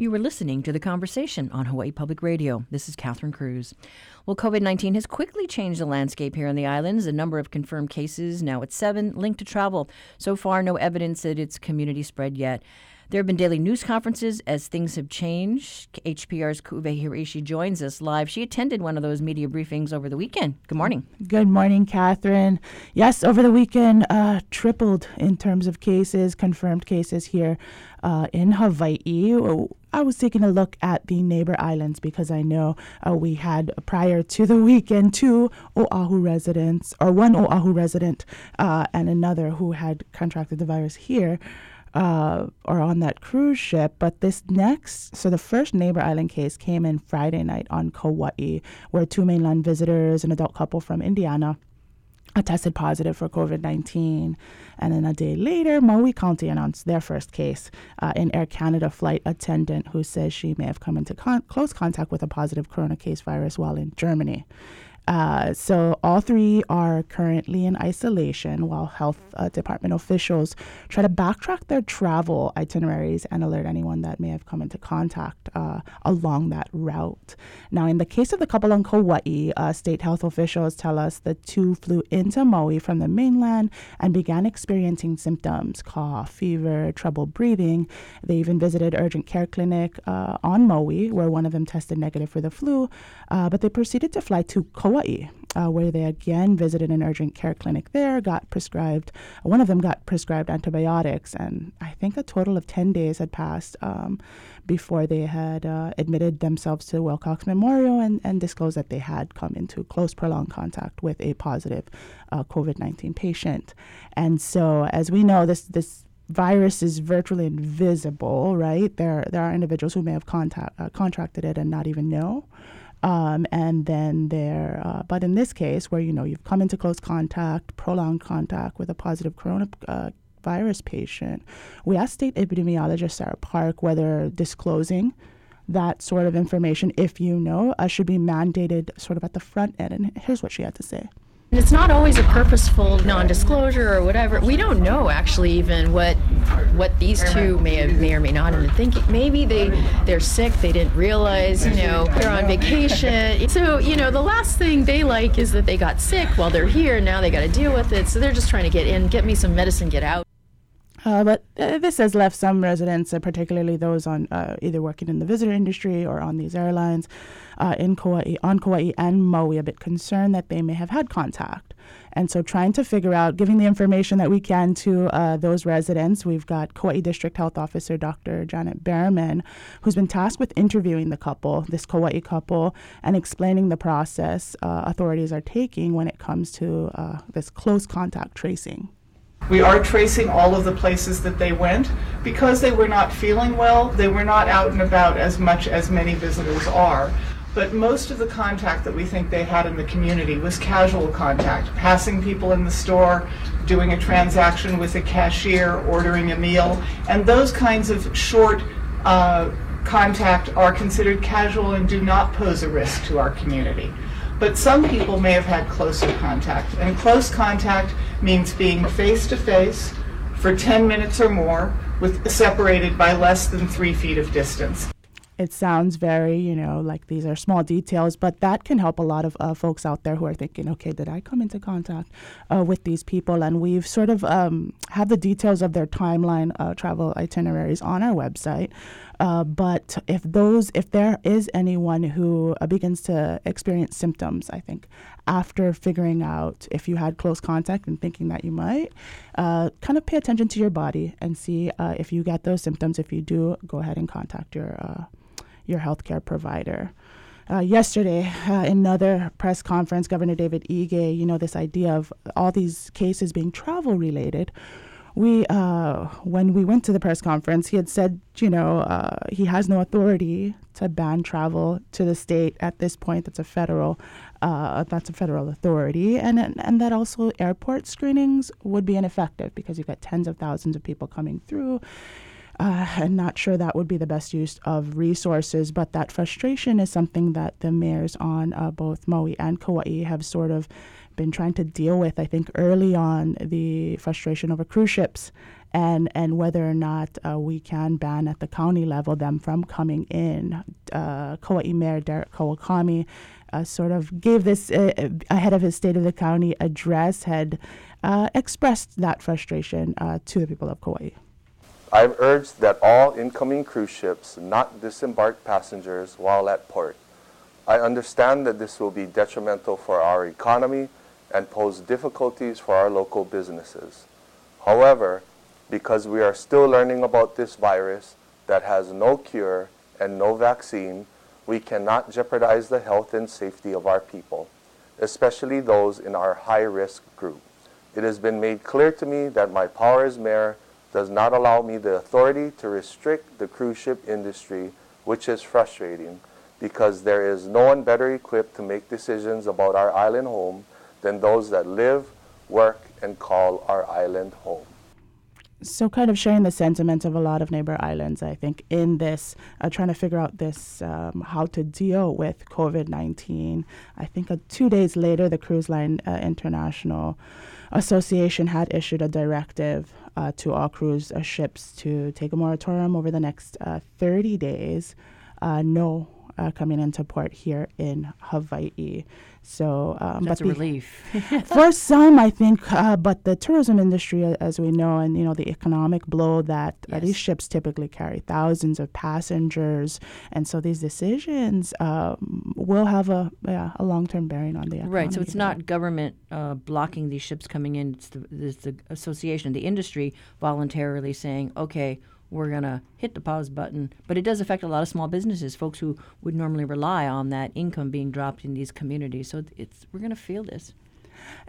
You were listening to the conversation on Hawaii Public Radio. This is Catherine Cruz. Well, COVID 19 has quickly changed the landscape here on the islands. The number of confirmed cases now at seven, linked to travel. So far, no evidence that it's community spread yet. There have been daily news conferences as things have changed. HPR's Ku'uwehi Hiraishi joins us live. She attended one of those media briefings over the weekend. Good morning. Good morning, Catherine. Yes, over the weekend, uh, tripled in terms of cases, confirmed cases here uh, in Hawaii. I was taking a look at the neighbor islands because I know uh, we had prior to the weekend two Oahu residents, or one Oahu resident uh, and another who had contracted the virus here uh, or on that cruise ship. But this next, so the first neighbor island case came in Friday night on Kauai, where two mainland visitors, an adult couple from Indiana, tested positive for COVID 19. And then a day later, Maui County announced their first case uh, an Air Canada flight attendant who says she may have come into con- close contact with a positive corona case virus while in Germany. Uh, so all three are currently in isolation while health uh, department officials try to backtrack their travel itineraries and alert anyone that may have come into contact uh, along that route. Now, in the case of the couple on Kauai, uh, state health officials tell us the two flew into Maui from the mainland and began experiencing symptoms: cough, fever, trouble breathing. They even visited urgent care clinic uh, on Maui, where one of them tested negative for the flu, uh, but they proceeded to fly to Kauai Hawaii, uh, where they again visited an urgent care clinic there, got prescribed, one of them got prescribed antibiotics, and I think a total of 10 days had passed um, before they had uh, admitted themselves to Wilcox Memorial and, and disclosed that they had come into close, prolonged contact with a positive uh, COVID 19 patient. And so, as we know, this, this virus is virtually invisible, right? There, there are individuals who may have contact, uh, contracted it and not even know. Um, and then there, uh, but in this case, where you know you've come into close contact, prolonged contact with a positive coronavirus uh, virus patient, we asked state epidemiologist Sarah Park whether disclosing that sort of information, if you know, uh, should be mandated sort of at the front end. And here's what she had to say. And it's not always a purposeful non-disclosure or whatever. We don't know actually even what what these two may have, may or may not have been thinking. Maybe they they're sick. They didn't realize. You know, they're on vacation. So you know, the last thing they like is that they got sick while they're here. Now they got to deal with it. So they're just trying to get in, get me some medicine, get out. Uh, but uh, this has left some residents, uh, particularly those on uh, either working in the visitor industry or on these airlines uh, in Kauai, on Kauai and Maui, a bit concerned that they may have had contact. And so, trying to figure out, giving the information that we can to uh, those residents, we've got Kauai District Health Officer Dr. Janet Berreman, who's been tasked with interviewing the couple, this Kauai couple, and explaining the process authorities are taking when it comes to this close contact tracing. We are tracing all of the places that they went. Because they were not feeling well, they were not out and about as much as many visitors are. But most of the contact that we think they had in the community was casual contact, passing people in the store, doing a transaction with a cashier, ordering a meal, and those kinds of short uh, contact are considered casual and do not pose a risk to our community. But some people may have had closer contact. And close contact means being face to face for 10 minutes or more, with separated by less than three feet of distance it sounds very, you know, like these are small details, but that can help a lot of uh, folks out there who are thinking, okay, did I come into contact uh, with these people? And we've sort of um, have the details of their timeline uh, travel itineraries on our website. Uh, but if those, if there is anyone who uh, begins to experience symptoms, I think after figuring out if you had close contact and thinking that you might, uh, kind of pay attention to your body and see if you get those symptoms. If you do, go ahead and contact your your healthcare provider. Uh, yesterday, uh, another press conference, Governor David Ige, you know, this idea of all these cases being travel related. We, uh, when we went to the press conference, he had said, you know, uh, he has no authority to ban travel to the state at this point. That's a federal, uh, that's a federal authority, and, and and that also airport screenings would be ineffective because you've got tens of thousands of people coming through uh, and not sure that would be the best use of resources. But that frustration is something that the mayors on uh, both Maui and Kauai have sort of been trying to deal with. I think early on, the frustration over cruise ships and and whether or not uh, we can ban at the county level them from coming in. Uh, Kauai Mayor Derek Kawakami uh, sort of gave this uh, ahead of his State of the County address, had uh, expressed that frustration uh, to the people of Kauai. I've urged that all incoming cruise ships not disembark passengers while at port. I understand that this will be detrimental for our economy and pose difficulties for our local businesses. However, because we are still learning about this virus that has no cure and no vaccine, we cannot jeopardize the health and safety of our people, especially those in our high risk group. It has been made clear to me that my power as mayor does not allow me the authority to restrict the cruise ship industry, which is frustrating because there is no one better equipped to make decisions about our island home than those that live, work, and call our island home. So, kind of sharing the sentiments of a lot of neighbor islands, I think, in this, uh, trying to figure out this, um, how to deal with COVID 19. I think uh, two days later, the Cruise Line uh, International Association had issued a directive uh, to all cruise uh, ships to take a moratorium over the next uh, 30 days. no coming into port here in Hawaii. So um, that's a the, relief for some, I think. Uh, but the tourism industry, as we know, and you know the economic blow that yes. uh, these ships typically carry thousands of passengers, and so these decisions um, will have a yeah, a long term bearing on the economy. Right. So it's not government uh, blocking these ships coming in. It's the, it's the association, the industry voluntarily saying, okay we're going to hit the pause button. But it does affect a lot of small businesses, folks who would normally rely on that income being dropped in these communities. So it's we're going to feel this.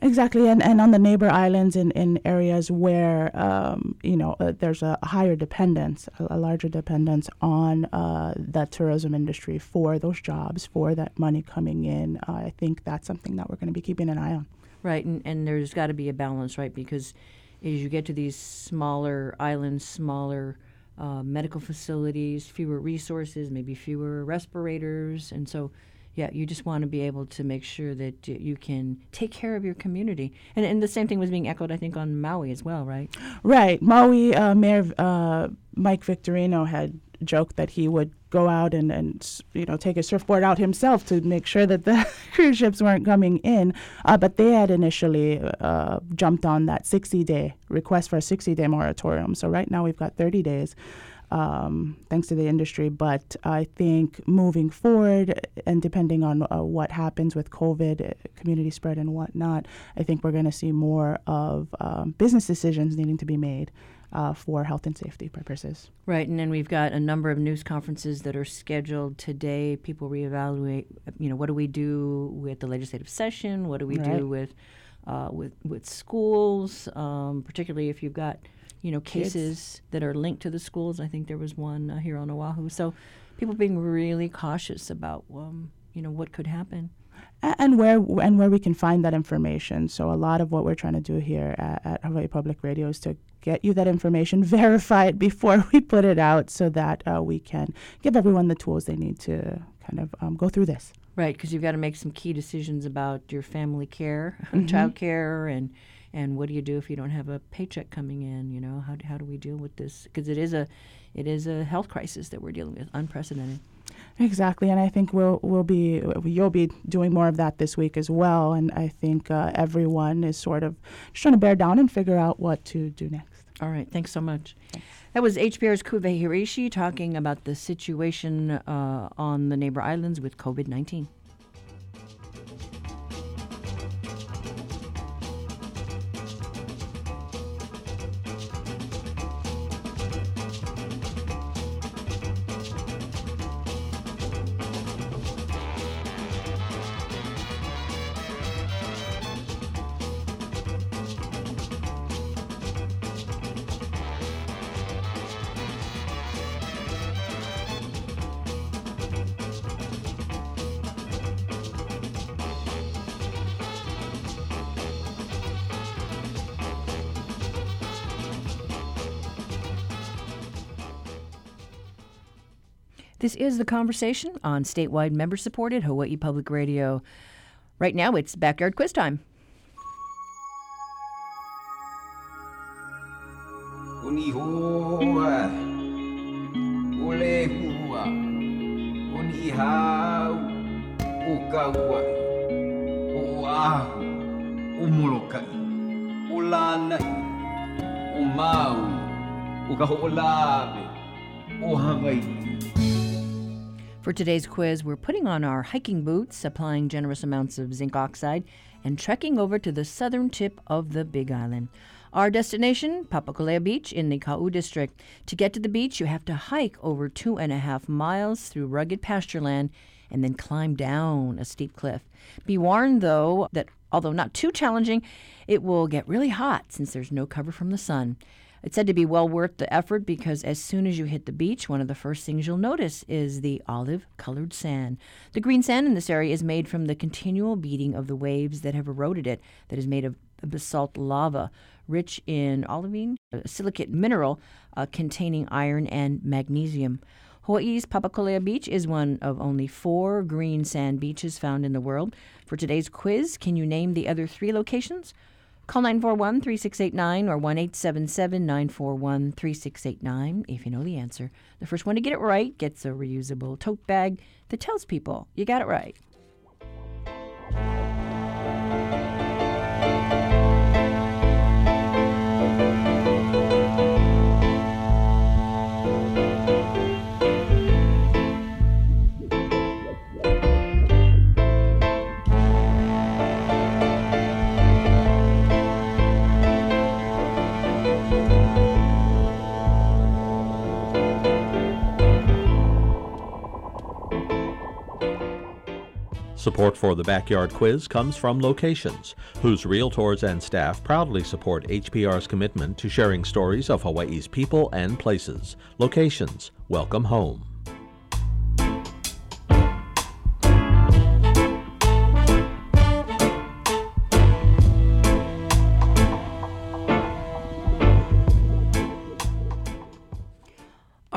Exactly, and, and on the neighbor islands in, in areas where um, you know uh, there's a higher dependence, a, a larger dependence on uh, the tourism industry for those jobs, for that money coming in. Uh, I think that's something that we're going to be keeping an eye on. Right, and, and there's got to be a balance, right? Because as you get to these smaller islands, smaller uh, medical facilities, fewer resources, maybe fewer respirators. And so, yeah, you just want to be able to make sure that you can take care of your community. And, and the same thing was being echoed, I think, on Maui as well, right? Right. Maui uh, Mayor uh, Mike Victorino had joked that he would go out and, and you know take a surfboard out himself to make sure that the cruise ships weren't coming in. Uh, but they had initially uh, jumped on that 60 day request for a 60 day moratorium. So right now we've got 30 days. Um, thanks to the industry. But I think moving forward, and depending on uh, what happens with COVID, uh, community spread, and whatnot, I think we're going to see more of um, business decisions needing to be made uh, for health and safety purposes. Right, and then we've got a number of news conferences that are scheduled today. People reevaluate, you know, what do we do with the legislative session? What do we right. do with uh, with with schools, um, particularly if you've got you know cases Kids. that are linked to the schools. I think there was one uh, here on Oahu. So people being really cautious about um, you know what could happen and where and where we can find that information. So a lot of what we're trying to do here at, at, Hawaii Public Radio is to get you that information, verify it before we put it out, so that uh, we can give everyone the tools they need to kind of um, go through this. Right, because you've got to make some key decisions about your family care, mm-hmm. child care, and and what do you do if you don't have a paycheck coming in? You know, how how do we deal with this? Because it is a it is a health crisis that we're dealing with, unprecedented. Exactly, and I think we'll we'll be you'll be doing more of that this week as well. And I think uh, everyone is sort of just trying to bear down and figure out what to do next. All right, thanks so much. Thanks. That was HPR's Ku'uwehi Hiraishi talking about the situation uh, on the neighbor islands with COVID nineteen. is The Conversation on statewide member supported Hawaii Public Radio. Right now, it's backyard quiz time. o ka ho'olawe o Hawaii. For today's quiz, we're putting on our hiking boots, applying generous amounts of zinc oxide, and trekking over to the southern tip of the Big Island. Our destination, Papakolea Beach in the Kau district. To get to the beach, you have to hike over two and a half miles through rugged pasture land and then climb down a steep cliff. Be warned, though, that although not too challenging, it will get really hot since there's no cover from the sun. It's said to be well worth the effort because as soon as you hit the beach, one of the first things you'll notice is the olive colored sand. The green sand in this area is made from the continual beating of the waves that have eroded it, that is made of basalt lava rich in olivine, a silicate mineral uh, containing iron and magnesium. Hawaii's Papakolea Beach is one of only four green sand beaches found in the world. For today's quiz, can you name the other three locations? Call 941 3689 or 1 877 941 3689 if you know the answer. The first one to get it right gets a reusable tote bag that tells people you got it right. Support for the Backyard Quiz comes from Locations, whose realtors and staff proudly support HPR's commitment to sharing stories of Hawaii's people and places. Locations, welcome home.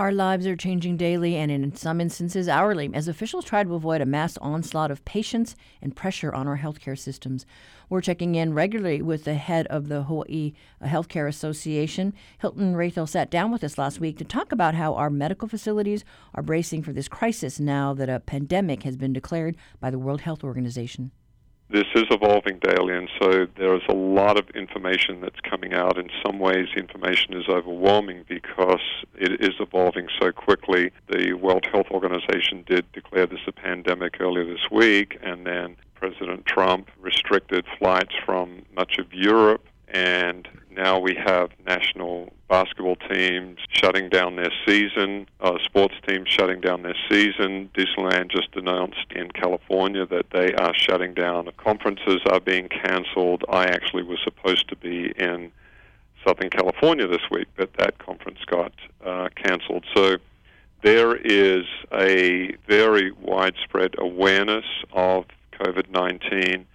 Our lives are changing daily and in some instances hourly as officials try to avoid a mass onslaught of patients and pressure on our healthcare systems. We're checking in regularly with the head of the Hawaii Healthcare Association. Hilton Raethel sat down with us last week to talk about how our medical facilities are bracing for this crisis now that a pandemic has been declared by the World Health Organization this is evolving daily, and so there is a lot of information that's coming out. In some ways, the information is overwhelming because it is evolving so quickly. The World Health Organization did declare this a pandemic earlier this week, and then President Trump restricted flights from much of Europe and now we have national basketball teams shutting down their season, uh, sports teams shutting down their season. Disneyland just announced in California that they are shutting down. Conferences are being canceled. I actually was supposed to be in Southern California this week, but that conference got uh, canceled. So there is a very widespread awareness of COVID 19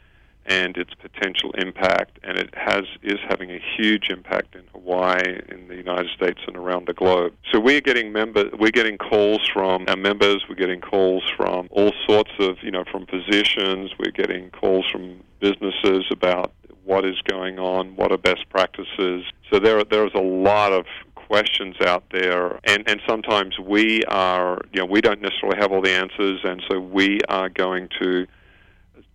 and its potential impact, and it has is having a huge impact in Hawaii, in the United States, and around the globe. So we're getting member we're getting calls from our members. We're getting calls from all sorts of you know from physicians. We're getting calls from businesses about what is going on, what are best practices. So there there's a lot of questions out there and and sometimes we are you know we don't necessarily have all the answers and so we are going to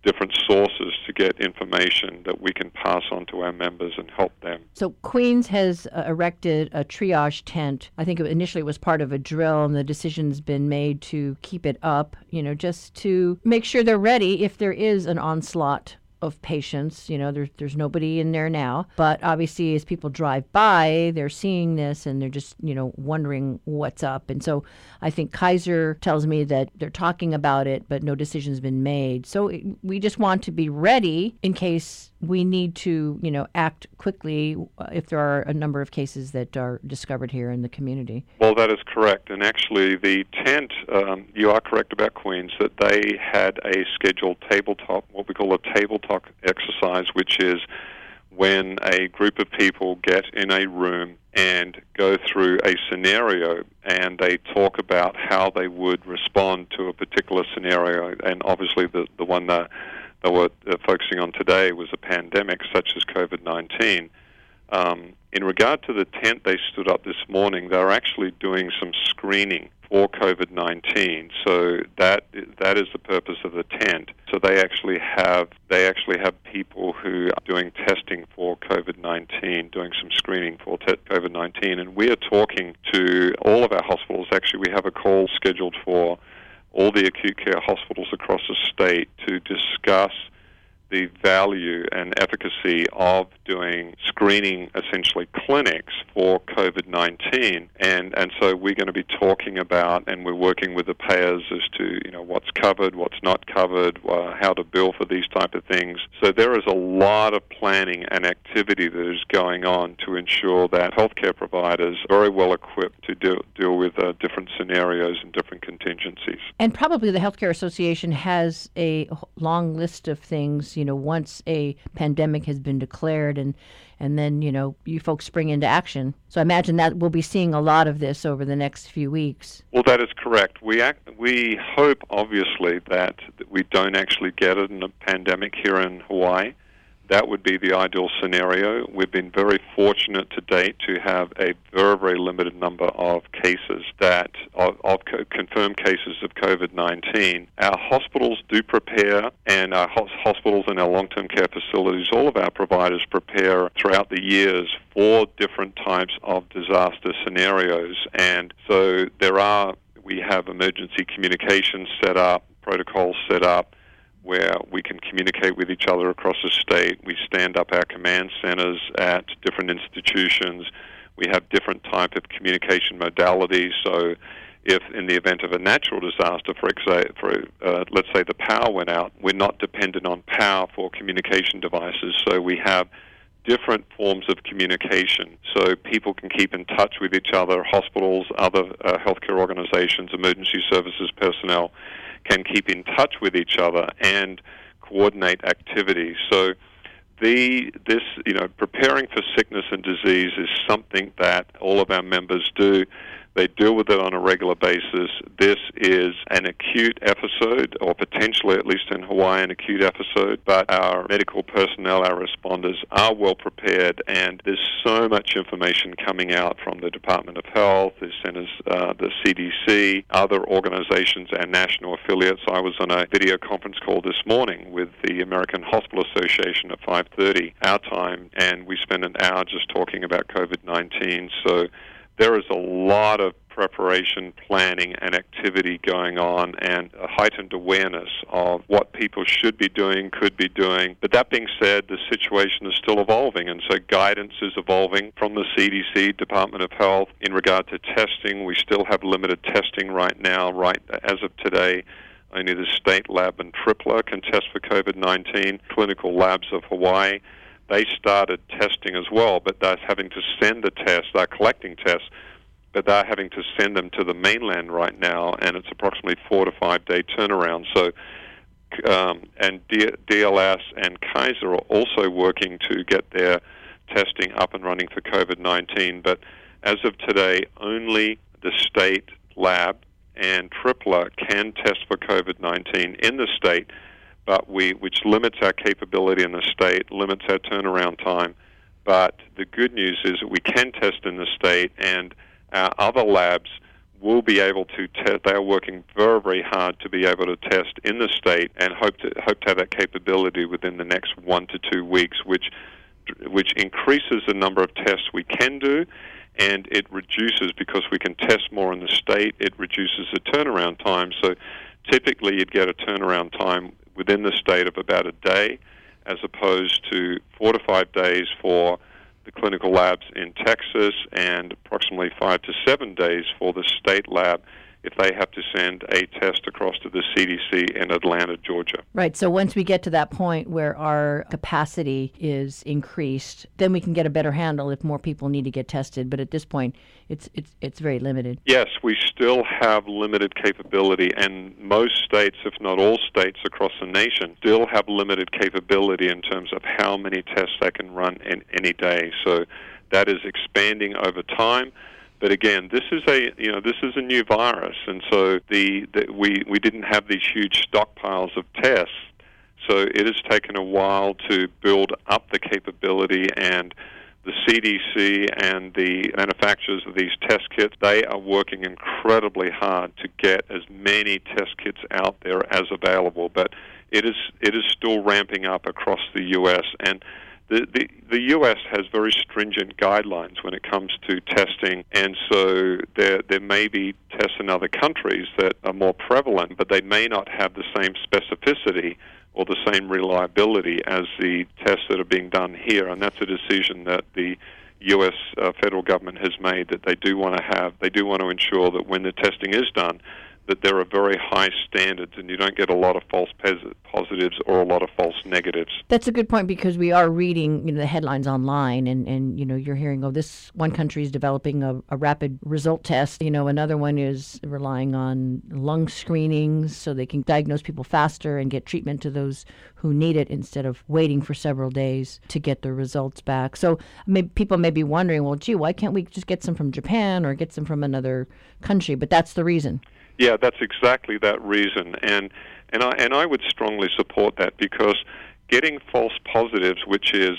different sources to get information that we can pass on to our members and help them. So Queens has uh, erected a triage tent. I think it initially it was part of a drill, and the decision's been made to keep it up. You know, just to make sure they're ready if there is an onslaught of patients. You know, there's there's nobody in there now, but obviously, as people drive by, they're seeing this and they're just you know wondering what's up. And so, I think Kaiser tells me that they're talking about it, but no decision's been made. So we just want to be ready in case we need to, you know, act quickly uh, if there are a number of cases that are discovered here in the community. Well, that is correct. And actually, the tent, um, you are correct about Queens, that they had a scheduled tabletop, what we call a tabletop exercise, which is when a group of people get in a room and go through a scenario and they talk about how they would respond to a particular scenario. And obviously, the, the one that that we're uh, focusing on today was a pandemic such as COVID 19. Um, in regard to the tent they stood up this morning, they're actually doing some screening for COVID 19. So that that is the purpose of the tent. So they actually have they actually have people who are doing testing for COVID 19, doing some screening for te- COVID 19, and we are talking to all of our hospitals. Actually, we have a call scheduled for all the acute care hospitals across the state to discuss the value and efficacy of doing screening, essentially clinics for COVID 19. And, and so we're going to be talking about, and we're working with the payers as to you know what's covered, what's not covered, uh, how to bill for these type of things. So there is a lot of planning and activity that is going on to ensure that healthcare providers are very well equipped to deal, deal with uh, different scenarios and different contingencies. And probably the Healthcare Association has a long list of things. You know, once a pandemic has been declared, and and then you know you folks spring into action. So I imagine that we'll be seeing a lot of this over the next few weeks. Well, that is correct. We act, we hope obviously that we don't actually get it in a pandemic here in Hawaii that would be the ideal scenario. We've been very fortunate to date to have a very, very limited number of cases that of, of confirmed cases of COVID-19. Our hospitals do prepare, and our hospitals and our long-term care facilities, all of our providers prepare throughout the years for different types of disaster scenarios. And so there are, we have emergency communications set up, protocols set up where we can communicate with each other across the state. We stand up our command centers at different institutions. We have different type of communication modalities. So, if in the event of a natural disaster, for example, for, uh, let's say the power went out, we're not dependent on power for communication devices. So we have different forms of communication so people can keep in touch with each other, hospitals, other uh, healthcare organizations, emergency services personnel can keep in touch with each other and coordinate activities. So the this you know preparing for sickness and disease is something that all of our members do they deal with it on a regular basis. This is an acute episode, or potentially, at least in Hawaii, an acute episode, but our medical personnel, our responders, are well prepared, and there's so much information coming out from the Department of Health, the centers, uh, the CDC, other organizations, and national affiliates. I was on a video conference call this morning with the American Hospital Association at 5:30 our time, and we spent an hour just talking about COVID-19. So there is a lot of preparation, planning, and activity going on, and a heightened awareness of what people should be doing, could be doing. But that being said, the situation is still evolving, and so guidance is evolving from the CDC, Department of Health, in regard to testing. We still have limited testing right now, right as of today. Only the state lab in Tripler can test for COVID 19. Clinical labs of Hawaii they started testing as well, but they're having to send the tests. They're collecting tests, but they're having to send them to the mainland right now, and it's approximately four to five day turnaround. So, um, and D- DLS and Kaiser are also working to get their testing up and running for COVID 19. But as of today, only the state lab and Tripler can test for COVID 19 in the state but we which limits our capability in the state, limits our turnaround time. But the good news is that we can test in the state, and our other labs will be able to test. They are working very, very hard to be able to test in the state, and hope to hope to have that capability within the next one to two weeks, which which increases the number of tests we can do, and it reduces because we can test more in the state. It reduces the turnaround time. So typically, you'd get a turnaround time within the state of about a day, as opposed to four to five days for the clinical labs in Texas and approximately five to seven days for the state lab if they have to send a test across to the CDC in Atlanta, Georgia. Right. So once we get to that point where our capacity is increased, then we can get a better handle if more people need to get tested. But at this point, it's it's it's very limited. Yes, we still have limited capability, and most states, if not all states across the nation, still have limited capability in terms of how many tests they can run in any day. So that is expanding over time. But again, this is a you know this is a new virus, and so the, the we we didn't have these huge stockpiles of tests. So it has taken a while to build up the capability and the CDC and the manufacturers of these test kits, they are working incredibly hard to get as many test kits out there as available. But it is it is still ramping up across the U.S. and the, the, the U.S. has very stringent guidelines when it comes to testing, and so there, there may be tests in other countries that are more prevalent, but they may not have the same specificity or the same reliability as the tests that are being done here, and that's a decision that the U.S. Uh, federal government has made that they do want to have. They do want to ensure that when the testing is done, that there are very high standards and you don't get a lot of false positives or a lot of false negatives. That's a good point because we are reading you know, the headlines online and, and you know you're hearing oh this one country is developing a, a rapid result test you know another one is relying on lung screenings so they can diagnose people faster and get treatment to those who need it instead of waiting for several days to get their results back. So may, people may be wondering well gee why can't we just get some from Japan or get some from another country but that's the reason. Yeah, that's exactly that reason, and and I and I would strongly support that because getting false positives, which is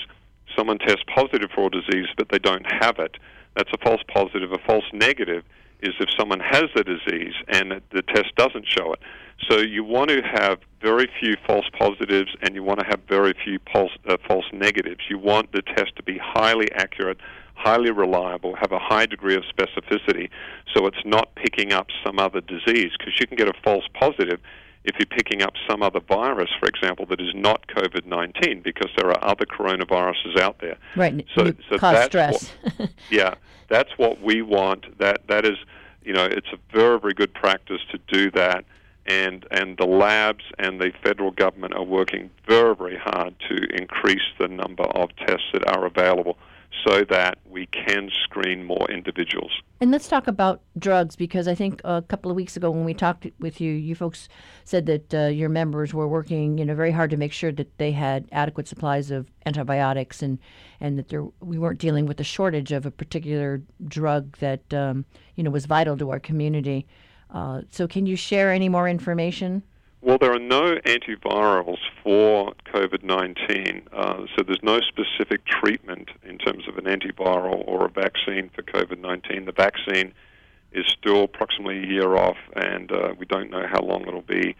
someone tests positive for a disease but they don't have it, that's a false positive. A false negative is if someone has the disease and the test doesn't show it. So you want to have very few false positives and you want to have very few false, uh, false negatives. You want the test to be highly accurate, highly reliable, have a high degree of specificity, so it's not picking up some other disease. Because you can get a false positive if you're picking up some other virus, for example, that is not COVID 19, because there are other coronaviruses out there. Right. So, so cause that's stress. What, yeah, that's what we want. That that is, you know, it's a very very good practice to do that. And, and the labs and the federal government are working very, very hard to increase the number of tests that are available so that we can screen more individuals. And let's talk about drugs because I think a couple of weeks ago when we talked with you, you folks said that uh, your members were working, you know, very hard to make sure that they had adequate supplies of antibiotics and and that there we weren't dealing with a shortage of a particular drug that um, you know was vital to our community. Uh, so, can you share any more information? Well, there are no antivirals for COVID 19, uh, so there's no specific treatment in terms of an antiviral or a vaccine for COVID 19. The vaccine is still approximately a year off, and uh, we don't know how long it'll be.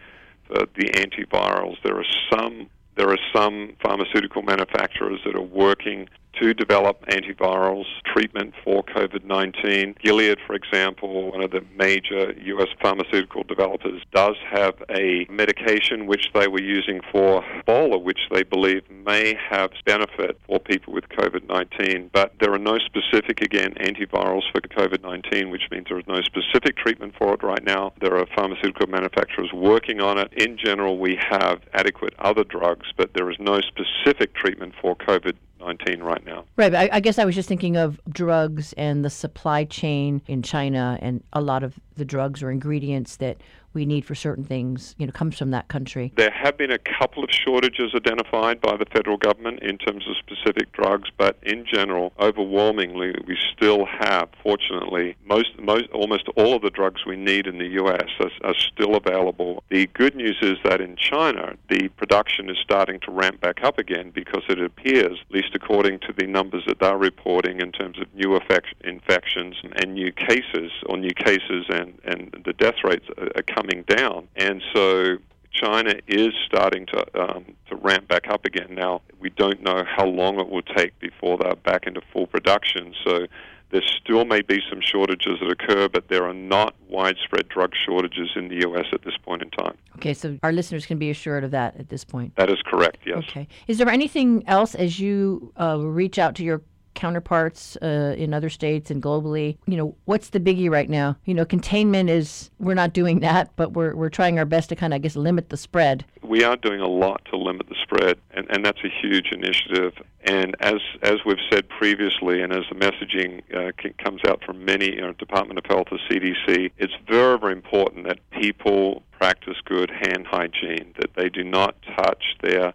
For the antivirals, there are some there are some pharmaceutical manufacturers that are working to develop antivirals treatment for COVID 19. Gilead, for example, one of the major U.S. pharmaceutical developers, does have a medication which they were using for Ebola, which they believe may have benefit for people with COVID 19. But there are no specific, again, antivirals for COVID 19, which means there is no specific treatment for it right now. There are pharmaceutical manufacturers working on it. In general, we have adequate other drugs, but there is no specific treatment for COVID 19 right now. Right. I, I, guess I was just thinking of drugs and the supply chain in China, and a lot of the drugs or ingredients that we need for certain things, you know, comes from that country. There have been a couple of shortages identified by the federal government in terms of specific drugs, but in general, overwhelmingly, we still have, fortunately, most, most almost all of the drugs we need in the U.S. are, are still available. The good news is that in China, the production is starting to ramp back up again because it appears, at least according to the numbers that they're reporting in terms of new infections and new cases, or new cases and, and the death rates are coming coming down, and so China is starting to um, to ramp back up again. Now we don't know how long it will take before they're back into full production. So there still may be some shortages that occur, but there are not widespread drug shortages in the U.S. at this point in time. Okay, so our listeners can be assured of that at this point. That is correct. Yes. Okay. Is there anything else as you uh, reach out to your counterparts uh, in other states and globally. You know, what's the biggie right now? You know, containment is we're not doing that, but we're we're trying our best to kind of I guess limit the spread. We are doing a lot to limit the spread, and, and that's a huge initiative. And as as we've said previously, and as the messaging uh, comes out from many you know, Department of Health or CDC, it's very very important that people practice good hand hygiene, that they do not touch their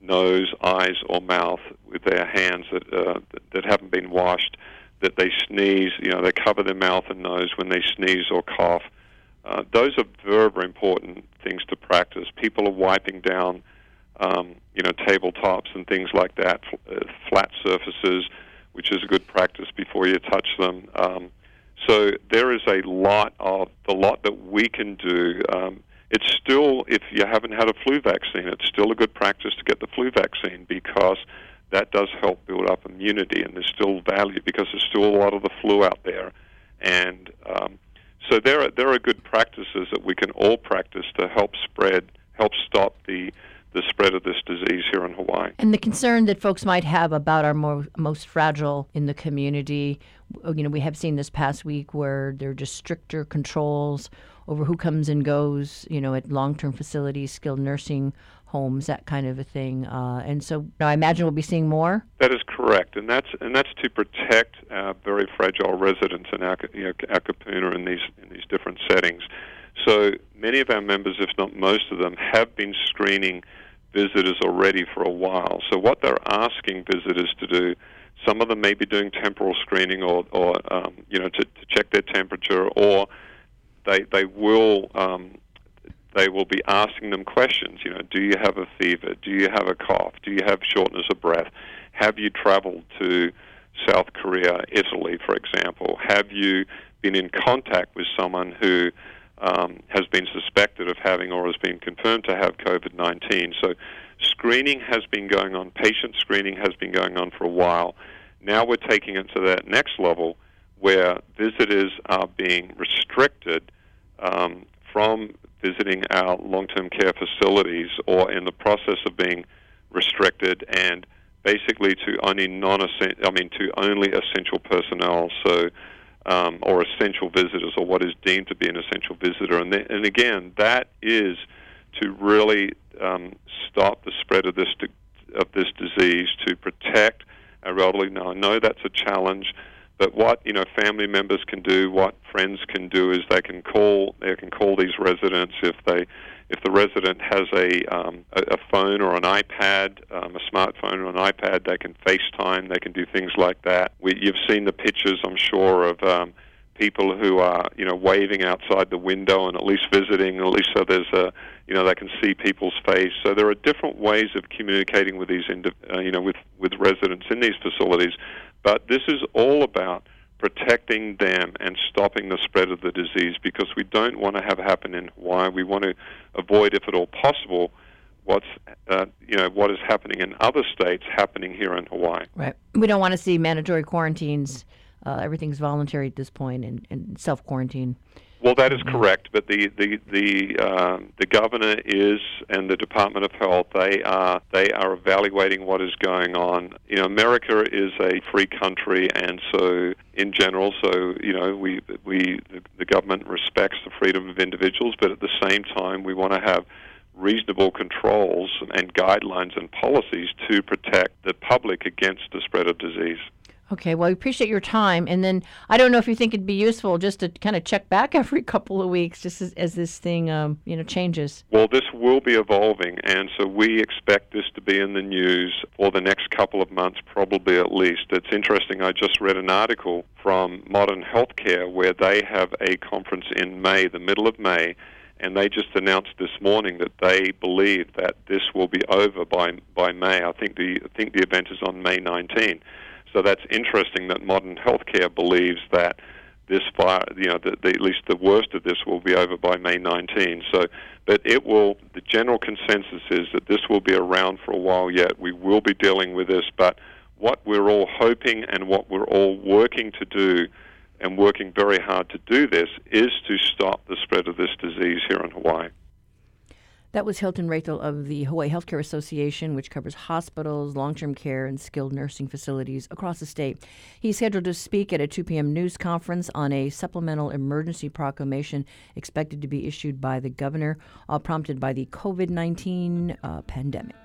nose, eyes, or mouth with their hands that uh, that haven't been washed. That they sneeze, you know, they cover their mouth and nose when they sneeze or cough. Uh, those are very, very important things to practice. People are wiping down, um, you know, tabletops and things like that, uh, flat surfaces which is a good practice before you touch them. Um, so there is a lot of the lot that we can do. Um, it's still, if you haven't had a flu vaccine, it's still a good practice to get the flu vaccine because that does help build up immunity, and there's still value because there's still a lot of the flu out there, and um, so there are there are good practices that we can all practice to help spread, help stop the the spread of this disease here in Hawaii. And the concern that folks might have about our more, most fragile in the community, you know, we have seen this past week where there are just stricter controls over who comes and goes, you know, at long-term facilities, skilled nursing homes, that kind of a thing. Uh, and so I imagine we'll be seeing more. That is correct, and that's and that's to protect uh, very fragile residents in Ak- you know, Akapuna in these in these different settings. So many of our members, if not most of them, have been screening visitors already for a while. So what they're asking visitors to do, some of them may be doing temporal screening or, or um, you know, to, to check their temperature, or they they will um, they will be asking them questions. You know, do you have a fever? Do you have a cough? Do you have shortness of breath? Have you traveled to South Korea, Italy, for example? Have you been in contact with someone who um, has been suspected of having or has been confirmed to have COVID 19? So, screening has been going on, patient screening has been going on for a while. Now we're taking it to that next level where visitors are being restricted um, from visiting our long-term care facilities or in the process of being restricted and basically to only non I mean to only essential personnel so um, or essential visitors or what is deemed to be an essential visitor. And, th- and again that is to really um, stop the spread of this of this disease to protect our elderly. Now I know that's a challenge but what you know, family members can do, what friends can do, is they can call. They can call these residents if they, if the resident has a um, a, a phone or an iPad, um, a smartphone or an iPad, they can FaceTime. They can do things like that. We, you've seen the pictures, I'm sure, of um, people who are you know waving outside the window and at least visiting. At least so there's a you know they can see people's face. So there are different ways of communicating with these uh, you know with with residents in these facilities but this is all about protecting them and stopping the spread of the disease because we don't want to have happen in Hawaii. We want to avoid, if at all possible, what's uh, you know what is happening in other states happening here in Hawaii. Right. We don't want to see mandatory quarantines. Uh, everything's voluntary at this point, and, and self quarantine. Well, that is correct, but the the the um, the governor is and the Department of Health they are they are evaluating what is going on. You know, America is a free country, and so in general, so you know, we we the, the government respects the freedom of individuals, but at the same time, we want to have reasonable controls and guidelines and policies to protect the public against the spread of disease. Okay, well, we appreciate your time. And then I don't know if you think it'd be useful just to kind of check back every couple of weeks, just as, as this thing, um, you know, changes. Well, this will be evolving, and so we expect this to be in the news for the next couple of months, probably at least. It's interesting. I just read an article from Modern Healthcare where they have a conference in May, the middle of May, and they just announced this morning that they believe that this will be over by by May. I think the I think the event is on May 19. So that's interesting that modern healthcare believes that this fire, you know, the, at least the worst of this will be over by May 19. So, but it will. The general consensus is that this will be around for a while yet. We will be dealing with this, but what we're all hoping and what we're all working to do, and working very hard to do this, is to stop the spread of this disease here in Hawaii. That was Hilton Raethel of the Hawaii Healthcare Association, which covers hospitals, long term care, and skilled nursing facilities across the state. He's scheduled to speak at a 2 p.m. news conference on a supplemental emergency proclamation expected to be issued by the governor, all prompted by the COVID 19 uh, pandemic.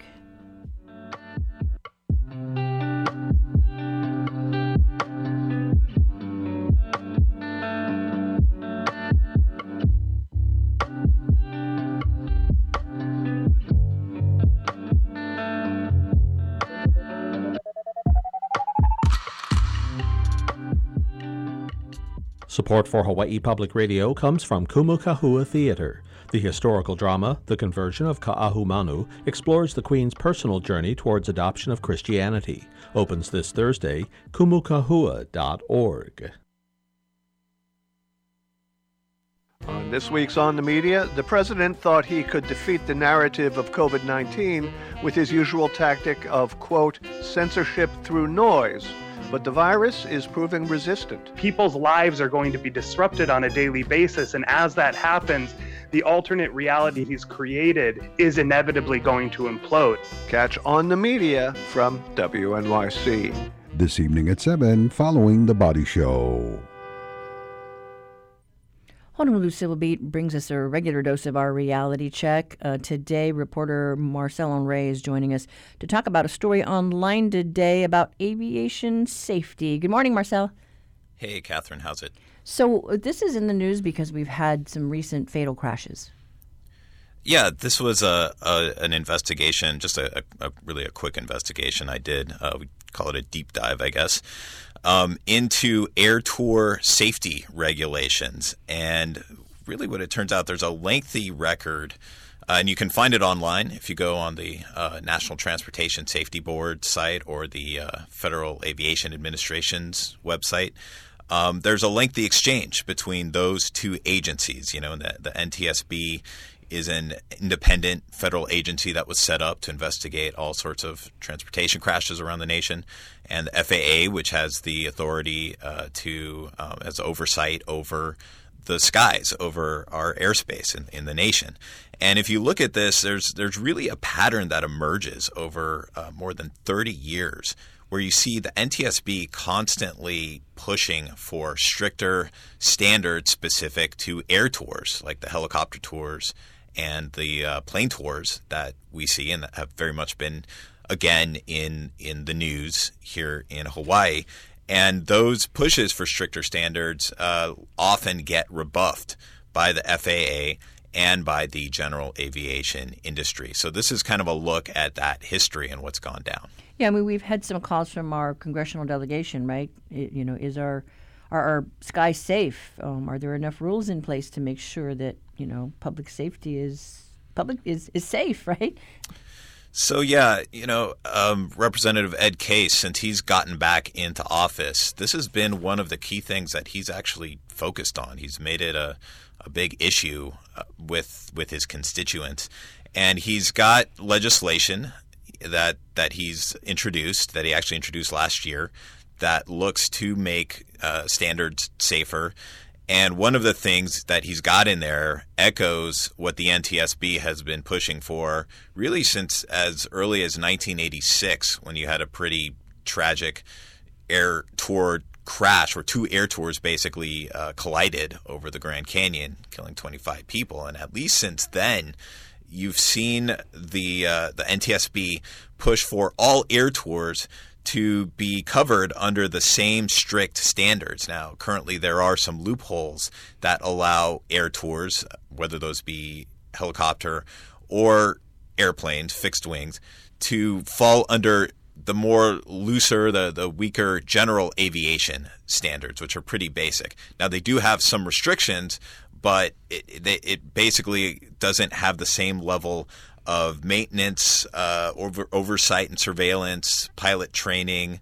Support for Hawaii Public Radio comes from Kumu Kahua Theater. The historical drama, The Conversion of Ka'ahumanu, explores the Queen's personal journey towards adoption of Christianity. Opens this Thursday, kumukahua.org. On this week's On the Media, the president thought he could defeat the narrative of COVID 19 with his usual tactic of, quote, censorship through noise. But the virus is proving resistant. People's lives are going to be disrupted on a daily basis, and as that happens, the alternate reality he's created is inevitably going to implode. Catch On the Media from WNYC. This evening at 7, following The Body Show. Honolulu Civil Beat brings us a regular dose of our reality check. Uh, today, reporter Marcel Honoré is joining us to talk about a story online today about aviation safety. Good morning, Marcel. Hey, Catherine, how's it? So, uh, this is in the news because we've had some recent fatal crashes. Yeah, this was a, a an investigation, just a, a, really a quick investigation I did. Uh, we call it a deep dive, I guess, um, into air tour safety regulations. And really, what it turns out, there's a lengthy record. Uh, and you can find it online if you go on the uh, National Transportation Safety Board site or the uh, Federal Aviation Administration's website. Um, there's a lengthy exchange between those two agencies. You know, the, the NTSB is an independent federal agency that was set up to investigate all sorts of transportation crashes around the nation, and the FAA, which has the authority uh, to um, as oversight over the skies over our airspace in, in the nation. And if you look at this, there's there's really a pattern that emerges over uh, more than 30 years where you see the NTSB constantly pushing for stricter standards specific to air tours, like the helicopter tours and the uh, plane tours that we see and have very much been again in in the news here in Hawaii. And those pushes for stricter standards uh, often get rebuffed by the FAA and by the general aviation industry. So this is kind of a look at that history and what's gone down. Yeah, I mean we've had some calls from our congressional delegation, right? It, you know, is our are our skies safe? Um, are there enough rules in place to make sure that you know public safety is public is, is safe, right? So yeah, you know, um, Representative Ed Case, since he's gotten back into office, this has been one of the key things that he's actually focused on. He's made it a, a big issue uh, with with his constituents, and he's got legislation that that he's introduced that he actually introduced last year that looks to make uh, standards safer. And one of the things that he's got in there echoes what the NTSB has been pushing for really since as early as 1986, when you had a pretty tragic air tour crash where two air tours basically uh, collided over the Grand Canyon, killing 25 people. And at least since then, you've seen the uh, the NTSB push for all air tours to be covered under the same strict standards. Now, currently, there are some loopholes that allow air tours, whether those be helicopter or airplanes, fixed wings, to fall under the more looser, the, the weaker general aviation standards, which are pretty basic. Now, they do have some restrictions, but it, it, it basically doesn't have the same level of maintenance, uh, over, oversight and surveillance, pilot training,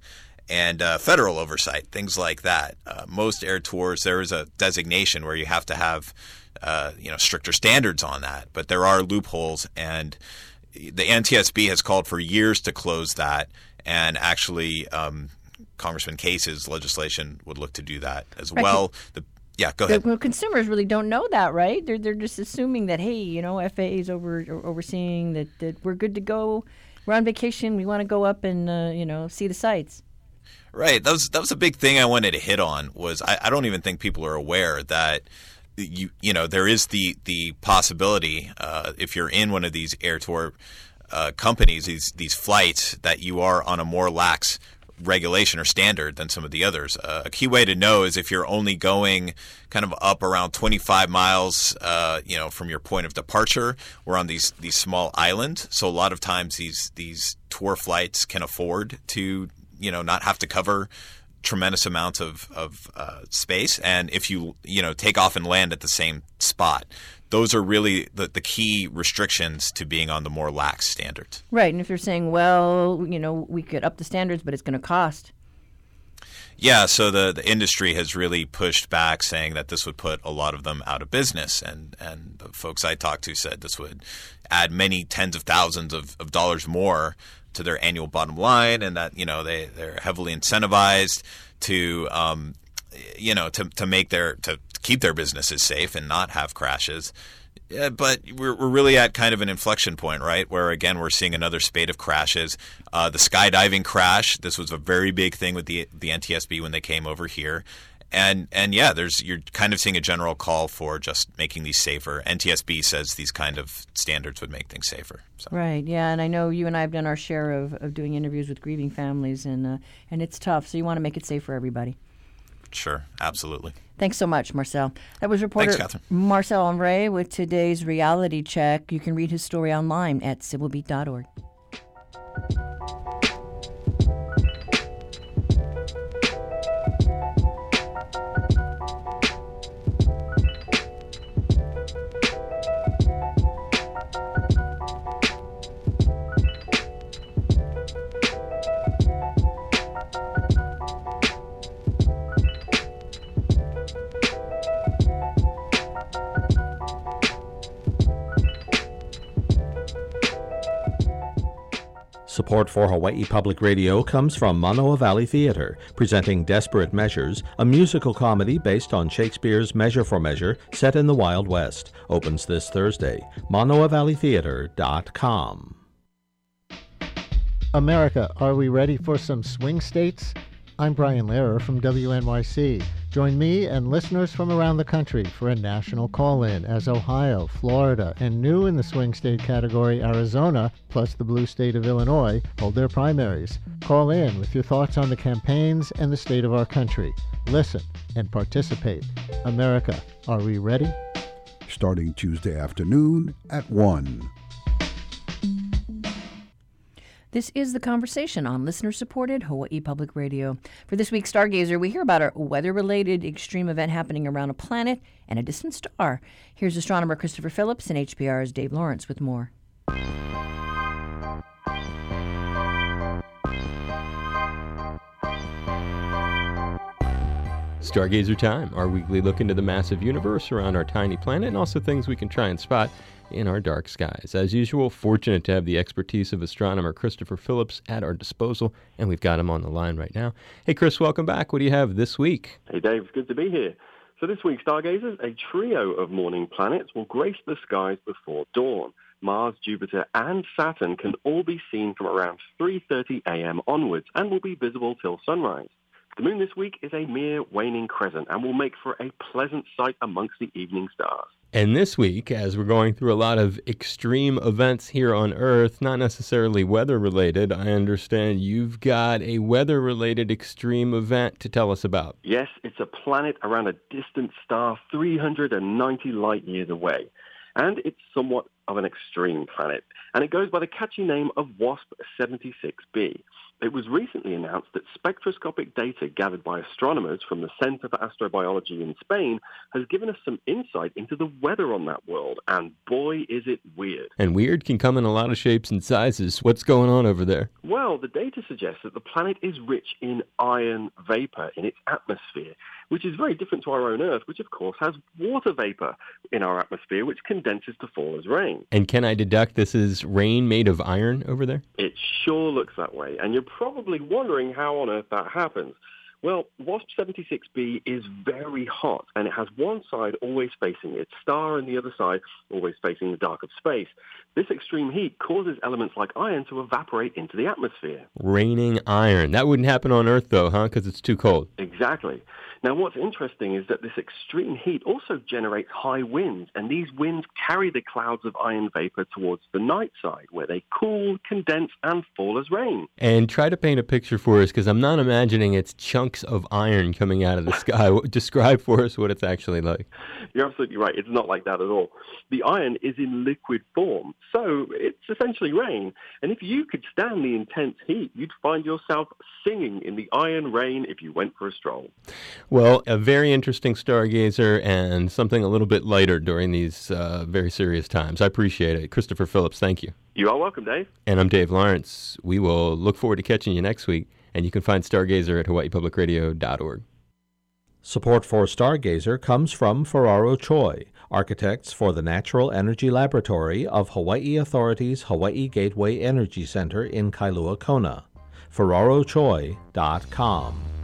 and uh, federal oversight, things like that. Uh, most air tours, there is a designation where you have to have uh, you know stricter standards on that, but there are loopholes, and the NTSB has called for years to close that, and actually. Um, Congressman Case's legislation would look to do that as well. The yeah, go ahead. The, well, consumers really don't know that, right? They're they're just assuming that hey, you know, FAA is over overseeing that that we're good to go. We're on vacation. We want to go up and uh, you know see the sights. Right. That was that was a big thing I wanted to hit on. Was I, I don't even think people are aware that you you know there is the the possibility uh, if you're in one of these air tour uh, companies these these flights that you are on a more lax regulation or standard than some of the others. Uh, a key way to know is if you're only going kind of up around 25 miles, uh, you know, from your point of departure. We're on these these small islands, so a lot of times these these tour flights can afford to you know not have to cover tremendous amounts of, of uh, space, and if you you know take off and land at the same spot, those are really the, the key restrictions to being on the more lax standards. Right, and if you're saying, well, you know, we could up the standards, but it's going to cost. Yeah, so the, the industry has really pushed back, saying that this would put a lot of them out of business, and and the folks I talked to said this would add many tens of thousands of, of dollars more to their annual bottom line, and that you know they they're heavily incentivized to um, you know to to make their to keep their businesses safe and not have crashes. Yeah, but we're, we're really at kind of an inflection point, right? Where again we're seeing another spate of crashes. Uh, the skydiving crash. This was a very big thing with the the NTSB when they came over here, and and yeah, there's you're kind of seeing a general call for just making these safer. NTSB says these kind of standards would make things safer. So. Right. Yeah, and I know you and I have done our share of, of doing interviews with grieving families, and uh, and it's tough. So you want to make it safe for everybody. Sure, absolutely. Thanks so much, Marcel. That was reporter Thanks, Marcel Honoré with today's reality check. You can read his story online at civilbeat.org. Support for Hawaii Public Radio comes from Manoa Valley Theater, presenting Desperate Measures, a musical comedy based on Shakespeare's Measure for Measure set in the Wild West. Opens this Thursday. ManoaValleyTheater.com. America, are we ready for some swing states? I'm Brian Lehrer from WNYC. Join me and listeners from around the country for a national call in as Ohio, Florida, and new in the swing state category, Arizona, plus the blue state of Illinois, hold their primaries. Call in with your thoughts on the campaigns and the state of our country. Listen and participate. America, are we ready? Starting Tuesday afternoon at 1. This is the conversation on listener supported Hawaii Public Radio. For this week's Stargazer, we hear about a weather related extreme event happening around a planet and a distant star. Here's astronomer Christopher Phillips and HPR's Dave Lawrence with more. Stargazer Time, our weekly look into the massive universe around our tiny planet and also things we can try and spot in our dark skies. As usual, fortunate to have the expertise of astronomer Christopher Phillips at our disposal, and we've got him on the line right now. Hey, Chris, welcome back. What do you have this week? Hey, Dave, it's good to be here. So this week, stargazers, a trio of morning planets will grace the skies before dawn. Mars, Jupiter, and Saturn can all be seen from around 3.30 a.m. onwards and will be visible till sunrise. The moon this week is a mere waning crescent and will make for a pleasant sight amongst the evening stars. And this week, as we're going through a lot of extreme events here on Earth, not necessarily weather related, I understand you've got a weather related extreme event to tell us about. Yes, it's a planet around a distant star 390 light years away. And it's somewhat of an extreme planet. And it goes by the catchy name of WASP 76b. It was recently announced that spectroscopic data gathered by astronomers from the Center for Astrobiology in Spain has given us some insight into the weather on that world, and boy, is it weird. And weird can come in a lot of shapes and sizes. What's going on over there? Well, the data suggests that the planet is rich in iron vapor in its atmosphere, which is very different to our own Earth, which of course has water vapor in our atmosphere, which condenses to fall as rain. And can I deduct this is rain made of iron over there? It sure looks that way, and you're probably wondering how on earth that happens. Well, WASP 76b is very hot, and it has one side always facing its star and the other side always facing the dark of space. This extreme heat causes elements like iron to evaporate into the atmosphere. Raining iron. That wouldn't happen on Earth, though, huh? Because it's too cold. Exactly. Now, what's interesting is that this extreme heat also generates high winds, and these winds carry the clouds of iron vapor towards the night side, where they cool, condense, and fall as rain. And try to paint a picture for us, because I'm not imagining it's chunks of iron coming out of the sky. Describe for us what it's actually like. You're absolutely right. It's not like that at all. The iron is in liquid form, so it's essentially rain. And if you could stand the intense heat, you'd find yourself singing in the iron rain if you went for a stroll. Well, a very interesting stargazer and something a little bit lighter during these uh, very serious times. I appreciate it. Christopher Phillips, thank you. You are welcome, Dave. And I'm Dave Lawrence. We will look forward to catching you next week, and you can find Stargazer at hawaiipublicradio.org. Support for Stargazer comes from Ferraro Choi, architects for the Natural Energy Laboratory of Hawaii Authority's Hawaii Gateway Energy Center in Kailua Kona. FerraroChoi.com.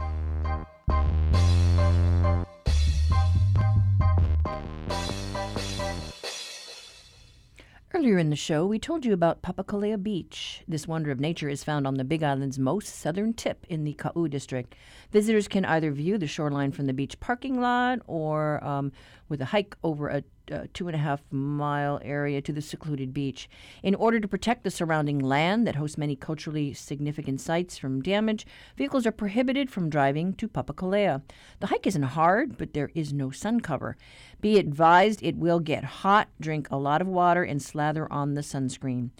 Earlier in the show, we told you about Papakolea Beach. This wonder of nature is found on the Big Island's most southern tip in the Ka'u district. Visitors can either view the shoreline from the beach parking lot or um, with a hike over a uh, two and a half mile area to the secluded beach. In order to protect the surrounding land that hosts many culturally significant sites from damage, vehicles are prohibited from driving to Papakolea. The hike isn't hard, but there is no sun cover. Be advised it will get hot, drink a lot of water, and slather on the sunscreen.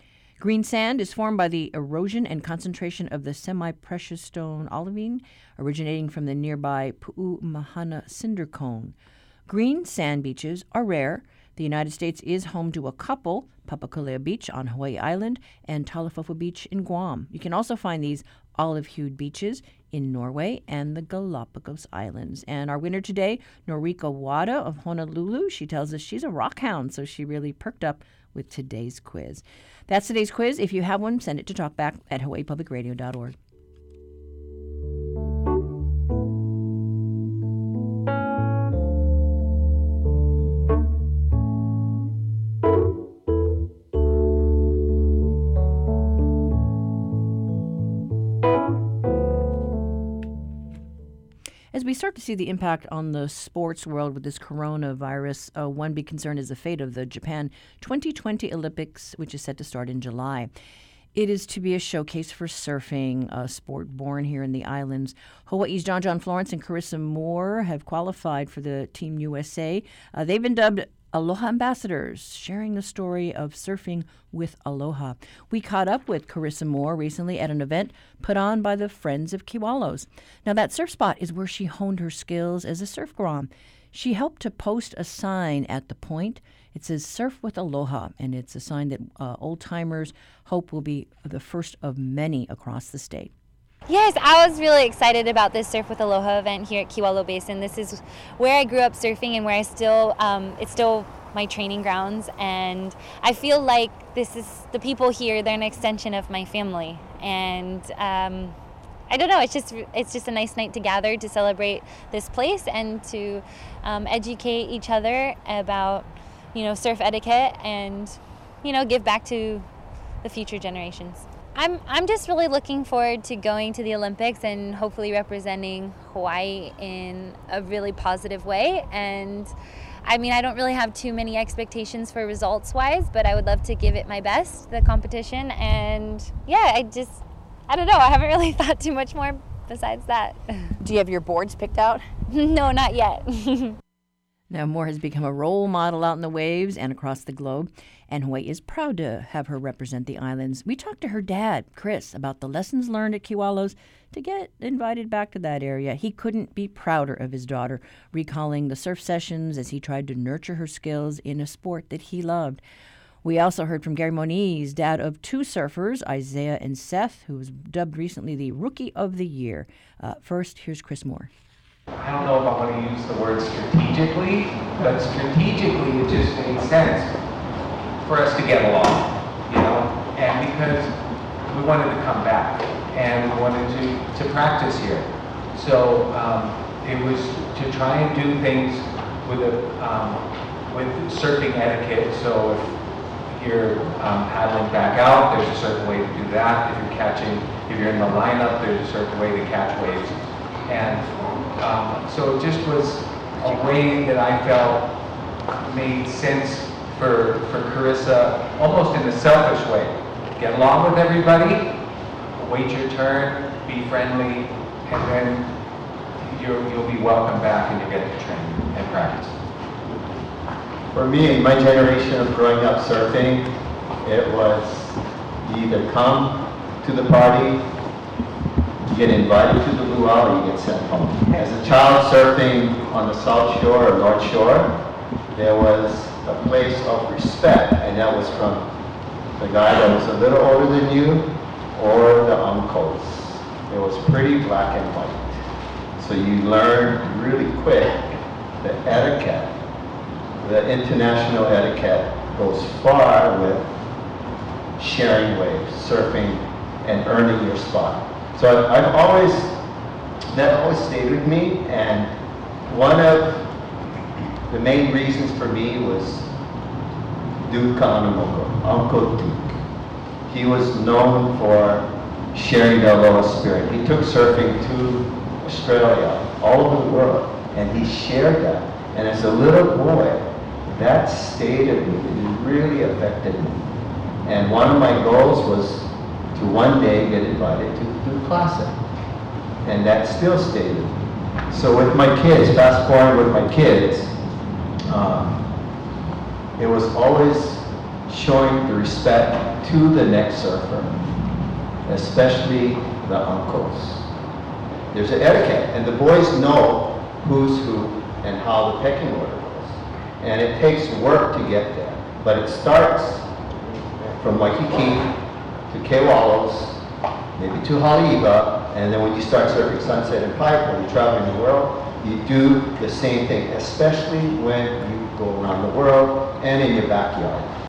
Green sand is formed by the erosion and concentration of the semi precious stone olivine, originating from the nearby Pu'u Mahana cinder cone. Green sand beaches are rare. The United States is home to a couple, Papakolea Beach on Hawaii Island and Talofofo Beach in Guam. You can also find these olive hued beaches in Norway and the Galapagos Islands. And our winner today, Norika Wada of Honolulu, she tells us she's a rock hound, so she really perked up with today's quiz. That's today's quiz. If you have one, send it to talkback at hawaiipublicradio.org. start to see the impact on the sports world with this coronavirus, uh, one big concern is the fate of the Japan 2020 Olympics, which is set to start in July. It is to be a showcase for surfing, a sport born here in the islands. Hawaii's John John Florence and Carissa Moore have qualified for the Team USA. Uh, they've been dubbed Aloha Ambassadors, sharing the story of surfing with Aloha. We caught up with Carissa Moore recently at an event put on by the Friends of Kewalos. Now, that surf spot is where she honed her skills as a surf grom. She helped to post a sign at the point. It says Surf with Aloha, and it's a sign that uh, old timers hope will be the first of many across the state. Yes, I was really excited about this Surf with Aloha event here at Kewalo Basin. This is where I grew up surfing and where I still, um, it's still my training grounds. And I feel like this is the people here, they're an extension of my family. And um, I don't know, it's just, it's just a nice night to gather to celebrate this place and to um, educate each other about, you know, surf etiquette and, you know, give back to the future generations. I'm, I'm just really looking forward to going to the Olympics and hopefully representing Hawaii in a really positive way. And I mean, I don't really have too many expectations for results wise, but I would love to give it my best, the competition. And yeah, I just, I don't know, I haven't really thought too much more besides that. Do you have your boards picked out? no, not yet. Now, Moore has become a role model out in the waves and across the globe, and Hawaii is proud to have her represent the islands. We talked to her dad, Chris, about the lessons learned at Kewalos to get invited back to that area. He couldn't be prouder of his daughter, recalling the surf sessions as he tried to nurture her skills in a sport that he loved. We also heard from Gary Moniz, dad of two surfers, Isaiah and Seth, who was dubbed recently the Rookie of the Year. Uh, first, here's Chris Moore. I don't know if I want to use the word strategically, but strategically it just made sense for us to get along, you know, and because we wanted to come back and we wanted to, to practice here. So um, it was to try and do things with a um, with surfing etiquette. So if you're um, paddling back out, there's a certain way to do that. If you're catching, if you're in the lineup, there's a certain way to catch waves. And Um, so it just was a way that I felt made sense for, for Carissa, almost in a selfish way. Get along with everybody, wait your turn, be friendly, and then you'll, you'll be welcome back and you get to train and practice. For me, my generation of growing up surfing, it was you either come to the party, you get invited to the luau, or you get sent home. As a child surfing on the South Shore or North Shore, there was a place of respect, and that was from the guy that was a little older than you or the uncles. It was pretty black and white. So you learn really quick the etiquette. The international etiquette goes far with sharing waves, surfing, and earning your spot. So I've, I've always, that always stayed with me, and one of the main reasons for me was Duke Kahanamoku, Uncle Duke. He was known for sharing the aloha spirit. He took surfing to Australia, all over the world, and he shared that. And as a little boy, that stayed with me. It really affected me. And one of my goals was to one day get invited to the Classic. And that still stayed with me. So with my kids, fast forward with my kids, um, it was always showing the respect to the next surfer, especially the uncles. There's an etiquette, and the boys know who's who and how the pecking order goes. And it takes work to get there, but it starts from Waikiki to Kewalos, maybe to Haleiwa, and then when you start surfing Sunset and Pipe, when you're traveling the world, you do the same thing, especially when you go around the world and in your backyard.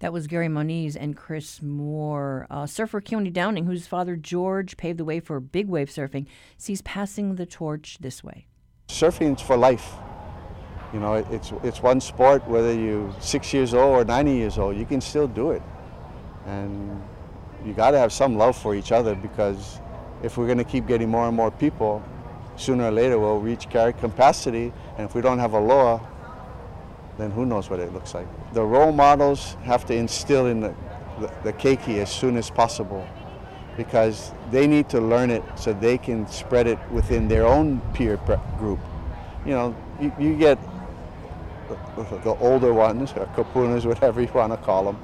That was Gary Moniz and Chris Moore. Uh, surfer Keone Downing, whose father George paved the way for big wave surfing, sees passing the torch this way. Surfing's for life. You know, it's it's one sport. Whether you're six years old or 90 years old, you can still do it, and you got to have some love for each other because if we're going to keep getting more and more people, sooner or later we'll reach carry capacity, and if we don't have a law, then who knows what it looks like. The role models have to instill in the, the, the keiki as soon as possible because they need to learn it so they can spread it within their own peer group. You know, you, you get the, the older ones, or kupunas, whatever you want to call them.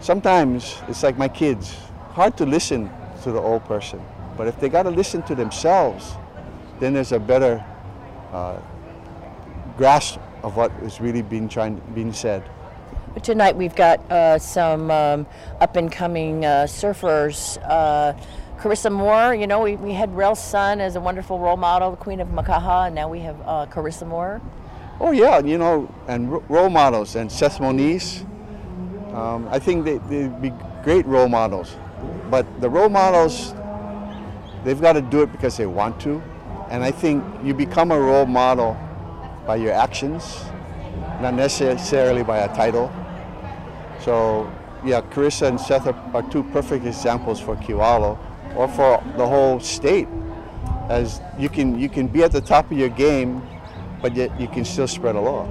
Sometimes it's like my kids, hard to listen to the old person. But if they got to listen to themselves, then there's a better uh, grasp of what is really being trying being said. Tonight we've got uh, some um, up and coming uh, surfers. Uh, Carissa Moore, you know, we, we had Rell Sunn as a wonderful role model, the Queen of Makaha, and now we have uh, Carissa Moore. Oh yeah, you know, and role models and Seth Moniz. Um, I think they, they'd be great role models, but the role models, they've got to do it because they want to, and I think you become a role model by your actions, not necessarily by a title. So yeah, Carissa and Seth are, are two perfect examples for Kewalo or for the whole state. As you can you can be at the top of your game, but yet you can still spread aloha.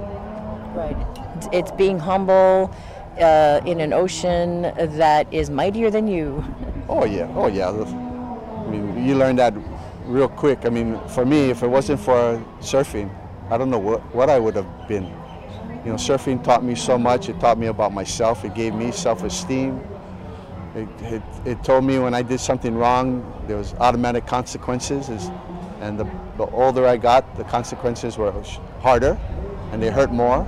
Right. It's, it's being humble uh, in an ocean that is mightier than you. Oh yeah. Oh yeah. You learn that real quick. I mean, for me, if it wasn't for surfing, I don't know what, what I would have been. You know, surfing taught me so much. It taught me about myself. It gave me self-esteem. It, it, it told me when I did something wrong, there was automatic consequences. And the, the older I got, the consequences were harder and they hurt more.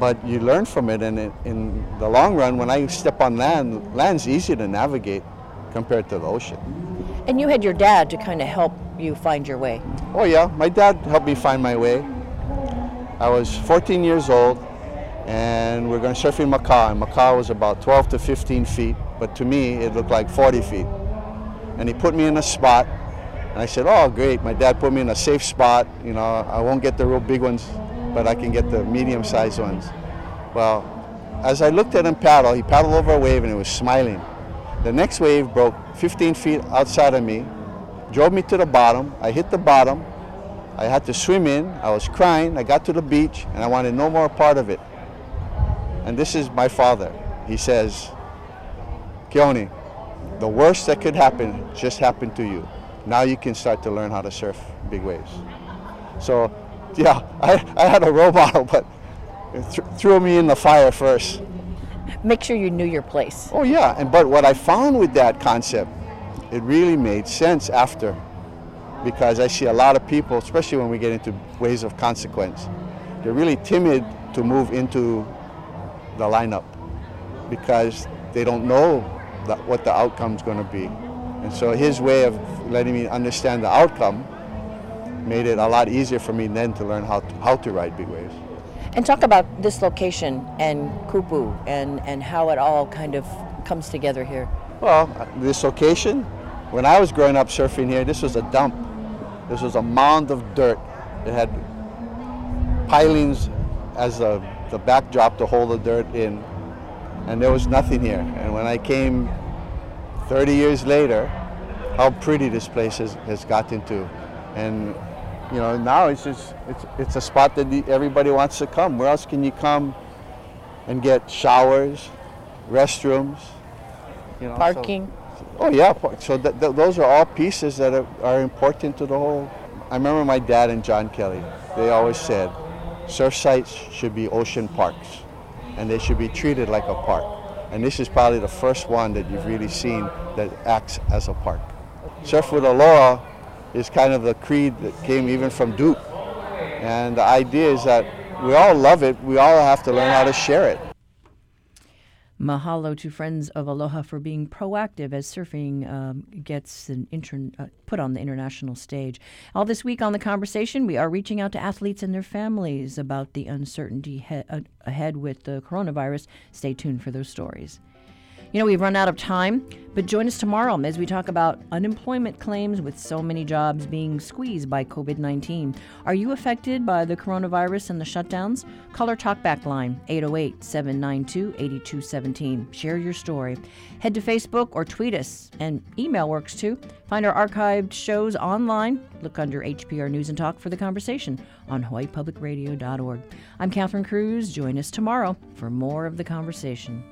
But you learn from it, and it, in the long run, when I step on land, land's easy to navigate compared to the ocean. And you had your dad to kind of help you find your way. Oh yeah, my dad helped me find my way. I was 14 years old, and we are going surfing in Makaha. And Makaha was about 12 to 15 feet, but to me it looked like 40 feet. And he put me in a spot, and I said, "Oh, great! My dad put me in a safe spot. You know, I won't get the real big ones, but I can get the medium-sized ones." Well, as I looked at him paddle, he paddled over a wave, and he was smiling. The next wave broke 15 feet outside of me, drove me to the bottom. I hit the bottom. I had to swim in. I was crying. I got to the beach and I wanted no more part of it. And this is my father. He says, Keone, the worst that could happen just happened to you. Now you can start to learn how to surf big waves. So, yeah, I, I had a role model, but it th- threw me in the fire first. Make sure you knew your place. Oh yeah, and but what I found with that concept, it really made sense after, because I see a lot of people, especially when we get into ways of consequence, they're really timid to move into the lineup because they don't know what the outcome's going to be. And so his way of letting me understand the outcome made it a lot easier for me then to learn how to, how to ride big waves. And talk about this location and Kupu and, and how it all kind of comes together here. Well, this location, when I was growing up surfing here, this was a dump. This was a mound of dirt. It had pilings as a, the backdrop to hold the dirt in, and there was nothing here. And when I came 30 years later, how pretty this place has, has gotten to. And you know, now it's just it's it's a spot that everybody wants to come. Where else can you come and get showers, restrooms, you know, so- Parking. oh yeah, so th- th- those are all pieces that are, are important to the whole. I remember my dad and John Kelly. They always said, surf sites should be ocean parks, and they should be treated like a park. And this is probably the first one that you've really seen that acts as a park. Surf with Aloha is kind of the creed that came even from Duke. And the idea is that we all love it, we all have to learn how to share it. Mahalo to Friends of Aloha for being proactive as surfing um, gets inter- uh, put on the international stage. All this week on The Conversation, we are reaching out to athletes and their families about the uncertainty he- uh, ahead with the coronavirus. Stay tuned for those stories. You know, we've run out of time, but join us tomorrow as we talk about unemployment claims with so many jobs being squeezed by COVID 19. Are you affected by the coronavirus and the shutdowns? Call our talkback line 808 792 8217. Share your story. Head to Facebook or tweet us, and email works too. Find our archived shows online. Look under HPR News and Talk for the conversation on hawaiipublicradio.org. I'm Catherine Cruz. Join us tomorrow for more of the conversation.